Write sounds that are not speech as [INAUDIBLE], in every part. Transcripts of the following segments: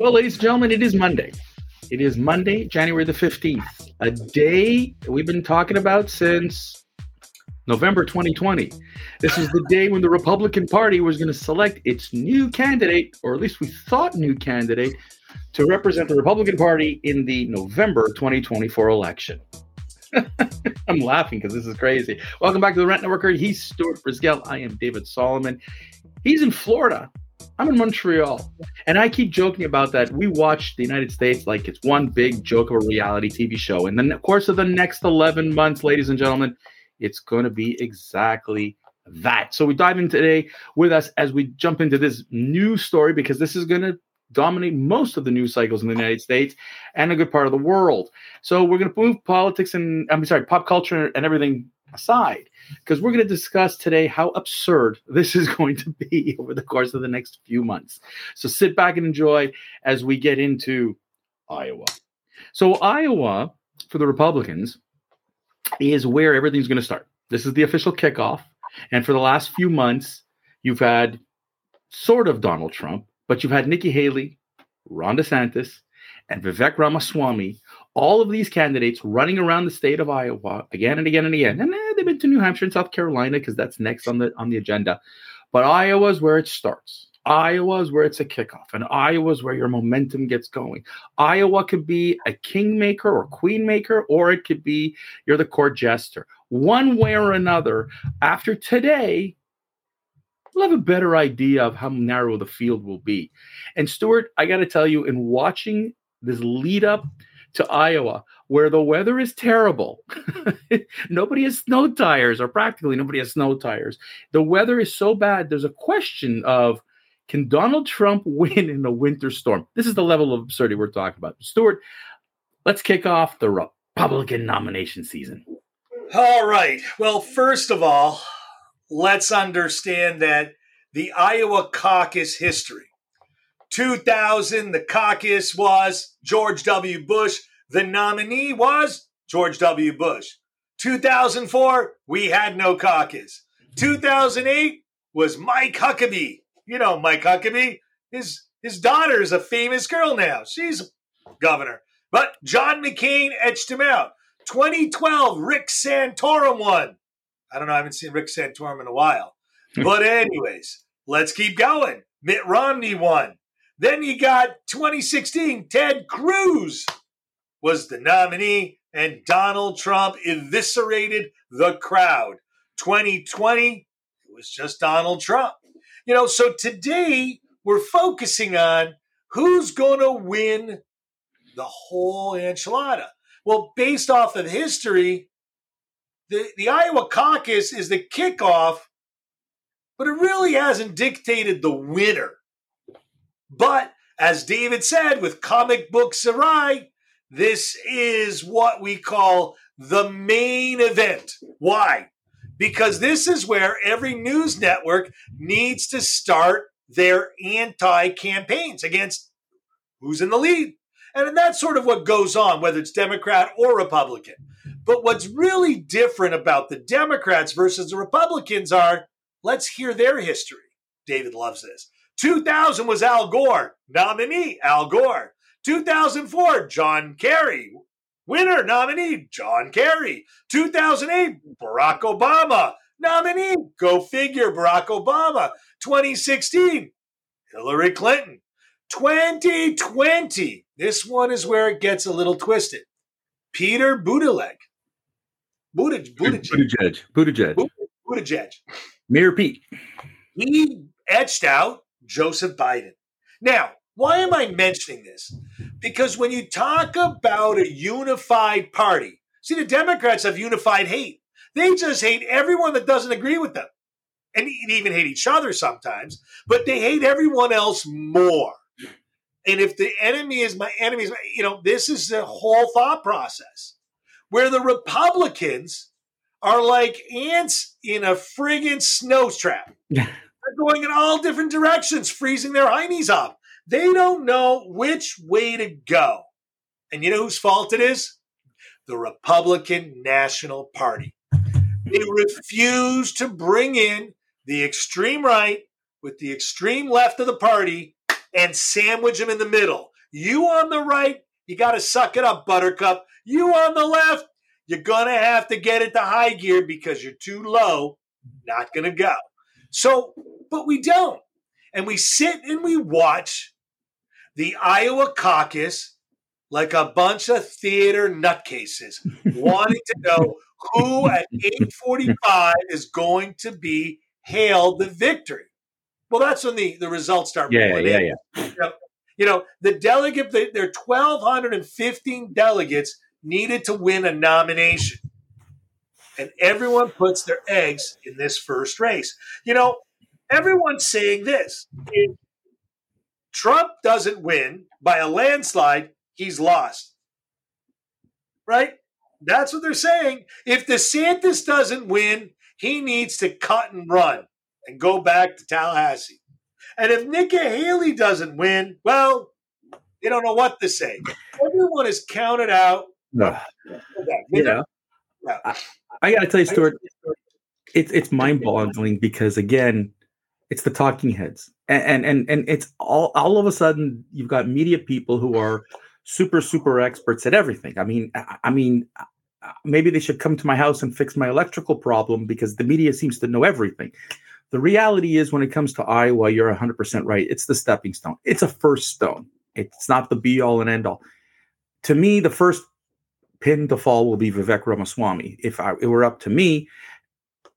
Well, ladies and gentlemen, it is Monday. It is Monday, January the 15th, a day we've been talking about since November 2020. This is the day when the Republican Party was going to select its new candidate, or at least we thought new candidate, to represent the Republican Party in the November 2024 election. [LAUGHS] I'm laughing because this is crazy. Welcome back to the Rant Networker. He's Stuart Brisgell. I am David Solomon. He's in Florida. I'm in Montreal. And I keep joking about that. We watch the United States like it's one big joke of a reality TV show. And then, the course of the next 11 months, ladies and gentlemen, it's going to be exactly that. So we dive in today with us as we jump into this new story because this is going to dominate most of the news cycles in the United States and a good part of the world. So we're going to move politics and I'm sorry, pop culture and everything aside because we're going to discuss today how absurd [LAUGHS] this is going to be [LAUGHS] over the course of the next few months. So sit back and enjoy as we get into Iowa. So, Iowa for the Republicans is where everything's going to start. This is the official kickoff. And for the last few months, you've had sort of Donald Trump, but you've had Nikki Haley, Ron DeSantis, and Vivek Ramaswamy all of these candidates running around the state of Iowa again and again and again. And eh, they've been to New Hampshire and South Carolina because that's next on the on the agenda. But Iowa is where it starts. Iowa is where it's a kickoff, and Iowa is where your momentum gets going. Iowa could be a kingmaker or queenmaker, or it could be you're the court jester. One way or another, after today, we'll have a better idea of how narrow the field will be. And Stuart, I got to tell you, in watching this lead up to Iowa, where the weather is terrible. [LAUGHS] nobody has snow tires, or practically nobody has snow tires. The weather is so bad, there's a question of can Donald Trump [LAUGHS] win in a winter storm? This is the level of absurdity we're talking about. Stuart, let's kick off the Republican nomination season. All right. Well, first of all, let's understand that the Iowa caucus history 2000, the caucus was George W. Bush. The nominee was George W. Bush. 2004, we had no caucus. 2008 was Mike Huckabee. You know Mike Huckabee. His his daughter is a famous girl now. She's governor. But John McCain etched him out. 2012, Rick Santorum won. I don't know. I haven't seen Rick Santorum in a while. [LAUGHS] but anyways, let's keep going. Mitt Romney won. Then you got 2016, Ted Cruz was the nominee, and Donald Trump eviscerated the crowd. 2020, it was just Donald Trump. You know, so today we're focusing on who's going to win the whole enchilada. Well, based off of history, the, the Iowa caucus is the kickoff, but it really hasn't dictated the winner. But as David said with comic book Sarai, this is what we call the main event. Why? Because this is where every news network needs to start their anti campaigns against who's in the lead. And that's sort of what goes on, whether it's Democrat or Republican. But what's really different about the Democrats versus the Republicans are let's hear their history. David loves this. 2000 was Al Gore, nominee Al Gore. 2004, John Kerry, winner nominee John Kerry. 2008, Barack Obama, nominee, go figure, Barack Obama. 2016, Hillary Clinton. 2020, this one is where it gets a little twisted. Peter Buttigieg. Buttigieg. Buttigieg. Buttigieg. Buttigieg. Mayor Pete. He etched out Joseph Biden. Now, why am I mentioning this? Because when you talk about a unified party, see, the Democrats have unified hate. They just hate everyone that doesn't agree with them. And even hate each other sometimes, but they hate everyone else more. And if the enemy is my enemy, you know, this is the whole thought process where the Republicans are like ants in a friggin' snow trap. [LAUGHS] They're going in all different directions, freezing their heinies up. They don't know which way to go. And you know whose fault it is? The Republican National Party. They refuse to bring in the extreme right with the extreme left of the party and sandwich them in the middle. You on the right, you got to suck it up, Buttercup. You on the left, you're going to have to get it to high gear because you're too low. Not going to go. So, but we don't. And we sit and we watch the Iowa caucus like a bunch of theater nutcases [LAUGHS] wanting to know who at 845 is going to be hailed the victory. Well, that's when the, the results start yeah, yeah, in. Yeah, yeah. You know, the delegate, there are 1,215 delegates needed to win a nomination. And everyone puts their eggs in this first race. You know, everyone's saying this. If Trump doesn't win by a landslide, he's lost. Right? That's what they're saying. If DeSantis doesn't win, he needs to cut and run and go back to Tallahassee. And if Nikki Haley doesn't win, well, they don't know what to say. Everyone is counted out. No. You know, I, I got to tell you, Stuart, it's it's mind boggling because again, it's the talking heads, and and and it's all all of a sudden you've got media people who are super super experts at everything. I mean, I mean, maybe they should come to my house and fix my electrical problem because the media seems to know everything. The reality is, when it comes to Iowa, you're 100% right. It's the stepping stone. It's a first stone. It's not the be all and end all. To me, the first pin to fall will be Vivek Ramaswamy. If I, it were up to me,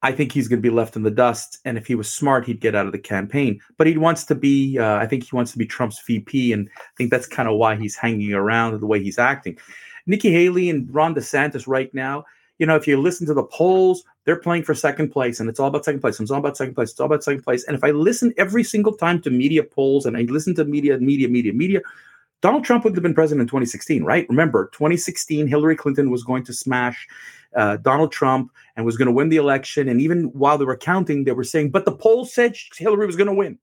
I think he's going to be left in the dust. And if he was smart, he'd get out of the campaign. But he wants to be, uh, I think he wants to be Trump's VP. And I think that's kind of why he's hanging around the way he's acting. Nikki Haley and Ron DeSantis right now, you know, if you listen to the polls, they're playing for second place and it's all about second place. It's all about second place. It's all about second place. And if I listen every single time to media polls and I listen to media, media, media, media, Donald Trump would have been president in 2016, right? Remember, 2016, Hillary Clinton was going to smash uh, Donald Trump and was going to win the election. And even while they were counting, they were saying, but the polls said Hillary was going to win.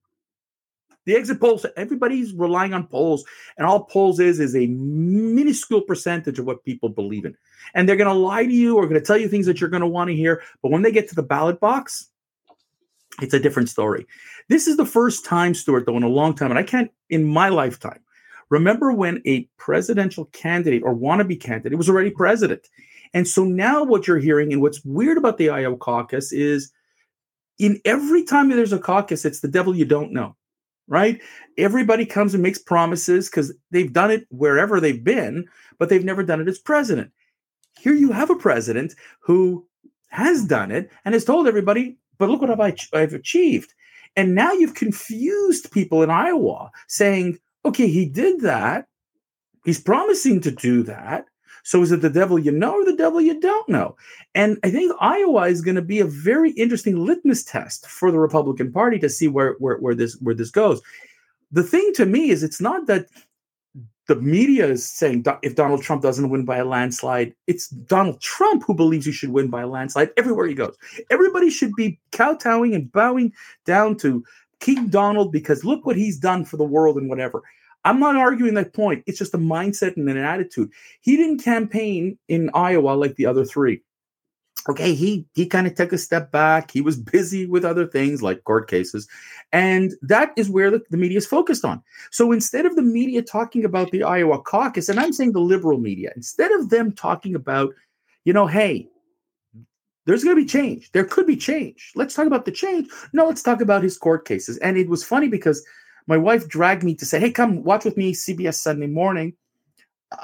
The exit polls, everybody's relying on polls, and all polls is is a minuscule percentage of what people believe in. And they're going to lie to you or going to tell you things that you're going to want to hear. But when they get to the ballot box, it's a different story. This is the first time, Stuart, though, in a long time, and I can't in my lifetime remember when a presidential candidate or wannabe candidate was already president and so now what you're hearing, and what's weird about the Iowa caucus is in every time there's a caucus, it's the devil you don't know, right? Everybody comes and makes promises because they've done it wherever they've been, but they've never done it as president. Here you have a president who has done it and has told everybody, but look what I've, I've achieved. And now you've confused people in Iowa saying, okay, he did that. He's promising to do that. So is it the devil you know or the devil you don't know? And I think Iowa is going to be a very interesting litmus test for the Republican Party to see where, where, where this where this goes. The thing to me is it's not that the media is saying if Donald Trump doesn't win by a landslide, it's Donald Trump who believes he should win by a landslide everywhere he goes. Everybody should be kowtowing and bowing down to King Donald because look what he's done for the world and whatever. I'm not arguing that point. It's just a mindset and an attitude. He didn't campaign in Iowa like the other three. Okay, he he kind of took a step back. He was busy with other things like court cases, and that is where the, the media is focused on. So instead of the media talking about the Iowa caucus, and I'm saying the liberal media, instead of them talking about, you know, hey, there's going to be change. There could be change. Let's talk about the change. No, let's talk about his court cases. And it was funny because my wife dragged me to say, "Hey, come watch with me CBS Sunday Morning."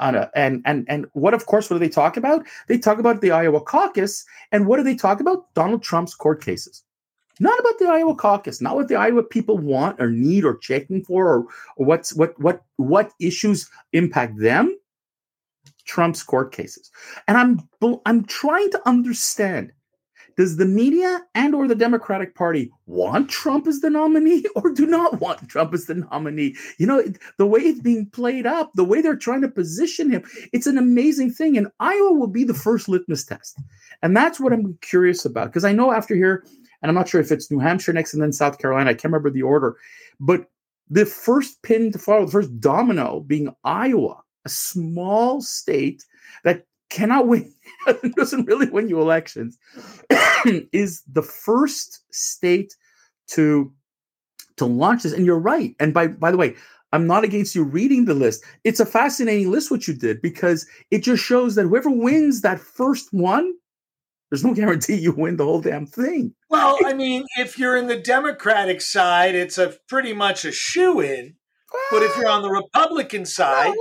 A, and and and what of course what do they talk about? They talk about the Iowa caucus, and what do they talk about? Donald Trump's court cases. Not about the Iowa caucus, not what the Iowa people want or need or checking for, or, or what's what what what issues impact them. Trump's court cases, and I'm I'm trying to understand does the media and or the democratic party want trump as the nominee [LAUGHS] or do not want trump as the nominee? You know the way it's being played up the way they're trying to position him it's an amazing thing. And iowa will be the first litmus test. And that's what i'm curious about because i know after here and i'm not sure if it's new hampshire next and then south carolina i can't remember the order but the first pin to follow the first domino being iowa a small state that cannot win [LAUGHS] doesn't really win you elections [CLEARS THROAT] is the first state to to launch this and you're right and by by the way I'm not against you reading the list. It's a fascinating list what you did because it just shows that whoever wins that first one, there's no [LAUGHS] guarantee you win the whole damn thing. Well, I mean, if you're in the Democratic side, it's a pretty much a shoe in. But if you're on the Republican side,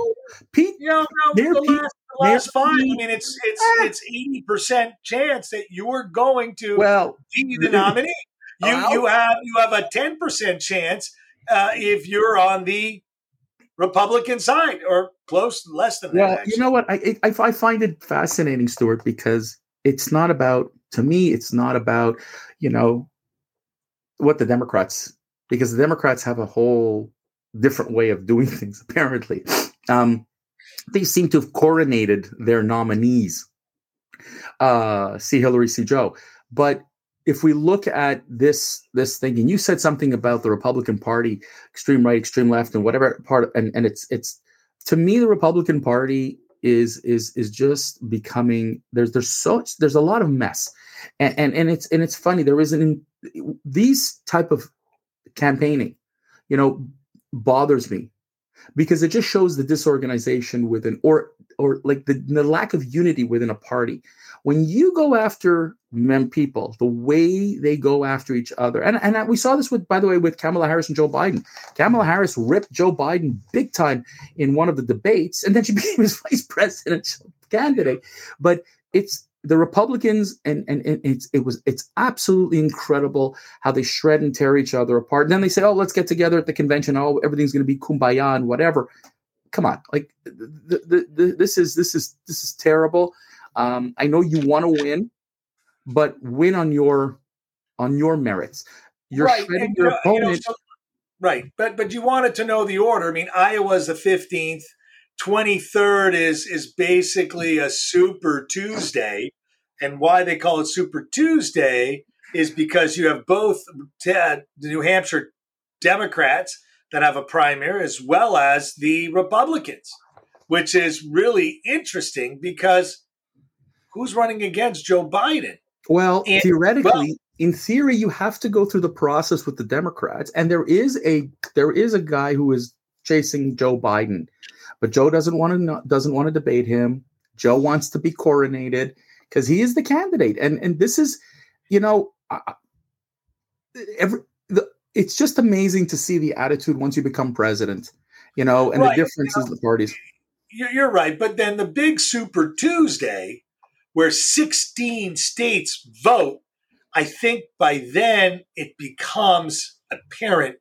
Pete, you know, no, the Pete, last, the fine. I mean, it's it's it's eighty percent chance that you are going to well be the nominee. You Well- you have you have a ten percent chance uh, if you're on the Republican side, or close less than that. Well, you know what? I, I I find it fascinating, Stuart, because it's not about to me. It's not about you know what the Democrats because the Democrats have a whole different way of doing [LAUGHS] things. Apparently, um, they seem to have coronated their nominees. Uh, see Hillary, see Joe, but if we look at this this thing, and you said something about the Republican Party, extreme right, extreme left, and whatever part, and and it's it's to me the Republican Party is is is just becoming there's there's so there's a lot of mess, and and, and it's and it's funny there isn't these type of campaigning, you know, bothers me because it just shows the disorganization within or or like the, the lack of unity within a party. When you go after men people the way they go after each other and, and we saw this with by the way with kamala harris and joe biden. Kamala harris ripped joe biden big time in one of the debates and then she [LAUGHS] became his vice presidential candidate. But it's the republicans and, and, and it's it was it's absolutely incredible how they shred and tear each other apart and then they say oh let's get together at the convention oh everything's going to be kumbaya and whatever come on like the, the, the, this is this is this is terrible um, I know you want to win, but win on your on your merits. You're right, shredding and, your uh, you know, opponent. so- right, but but you wanted to know the order. I mean, Iowa's the fifteenth. Twenty third is is basically a Super Tuesday, and why they call it Super Tuesday is because you have both t- uh, the New Hampshire Democrats that have a primary as well as the Republicans, which is really interesting because who's running against Joe Biden? well, and- theoretically, well- in theory, you have to go through the process with the Democrats, and there is a there is a guy who is chasing Joe Biden, but Joe doesn't want to doesn't want to debate him. Joe wants to be coronated because he is the candidate, and and this is, you know, uh, every the, it's just amazing to see the attitude once you become president, you know, and Right. the differences in the parties. You're you're right. But then the big Super Tuesday, where 16 states vote, I think by then it becomes apparent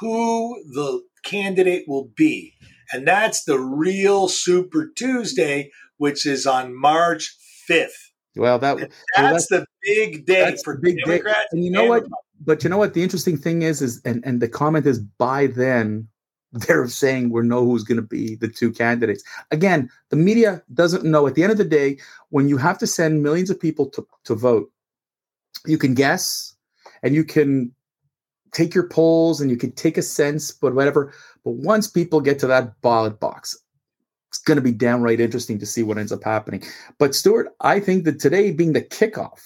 who the candidate will be. And that's the real Super Tuesday, which is on March 5th. Well, that And well, That's the big day that's for big day. And you know what? But you know what? The interesting thing is, is and and the comment is by then [LAUGHS] they're saying we know who's going to be the two candidates. Again, the media doesn't know. At the end of the day, when you have to send millions of people to to vote, you can guess and you can take your polls and you can take a sense, but whatever. But once people get to that ballot box, it's going to be downright interesting to see what ends up happening. But Stuart, I think that today being the kickoff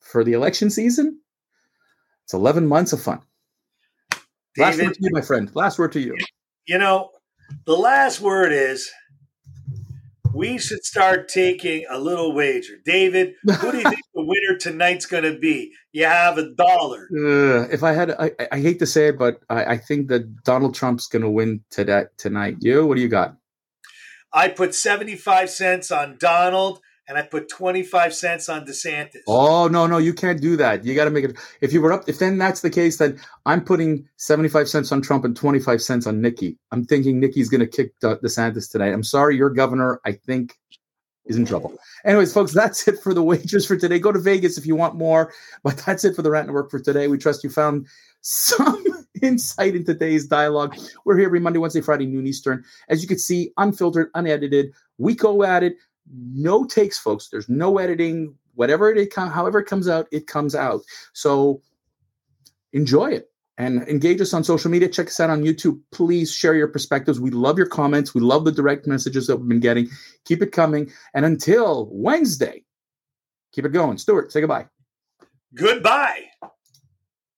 for the election season, it's 11 months of fun. Last word to you, my friend. Last word to you. you know, the last word is we should start taking a little wager. David, who do you think [LAUGHS] the winner tonight's going to be? You have a dollar. Uh, if I had, I, I- I hate to say it, but I, I think that Donald Trump's going to win today tonight. You, what do you got? I put 75 cents on Donald and I put 25 cents on DeSantis. Oh no, no, you can't do that. You got to make it. If you were up, if then that's the case, then I'm putting 75 cents on Trump and 25 cents on Nikki. I'm thinking Nikki's going to kick De- DeSantis tonight. I'm sorry, your governor, I think, is in trouble. Anyways, folks, that's it for the wagers for today. Go to Vegas if you want more. But that's it for the Rant Network for today. We trust you found some insight in today's dialogue. We're here every Monday, Wednesday, Friday, noon Eastern. As you can see, unfiltered, unedited. We go at it. No takes, folks. There's no editing. Whatever it however it comes out, it comes out. So enjoy it and engage us on social media. Check us out on YouTube. Please share your perspectives. We love your comments. We love the direct messages that we've been getting. Keep it coming. And until Wednesday, keep it going. Stuart, say goodbye. Goodbye.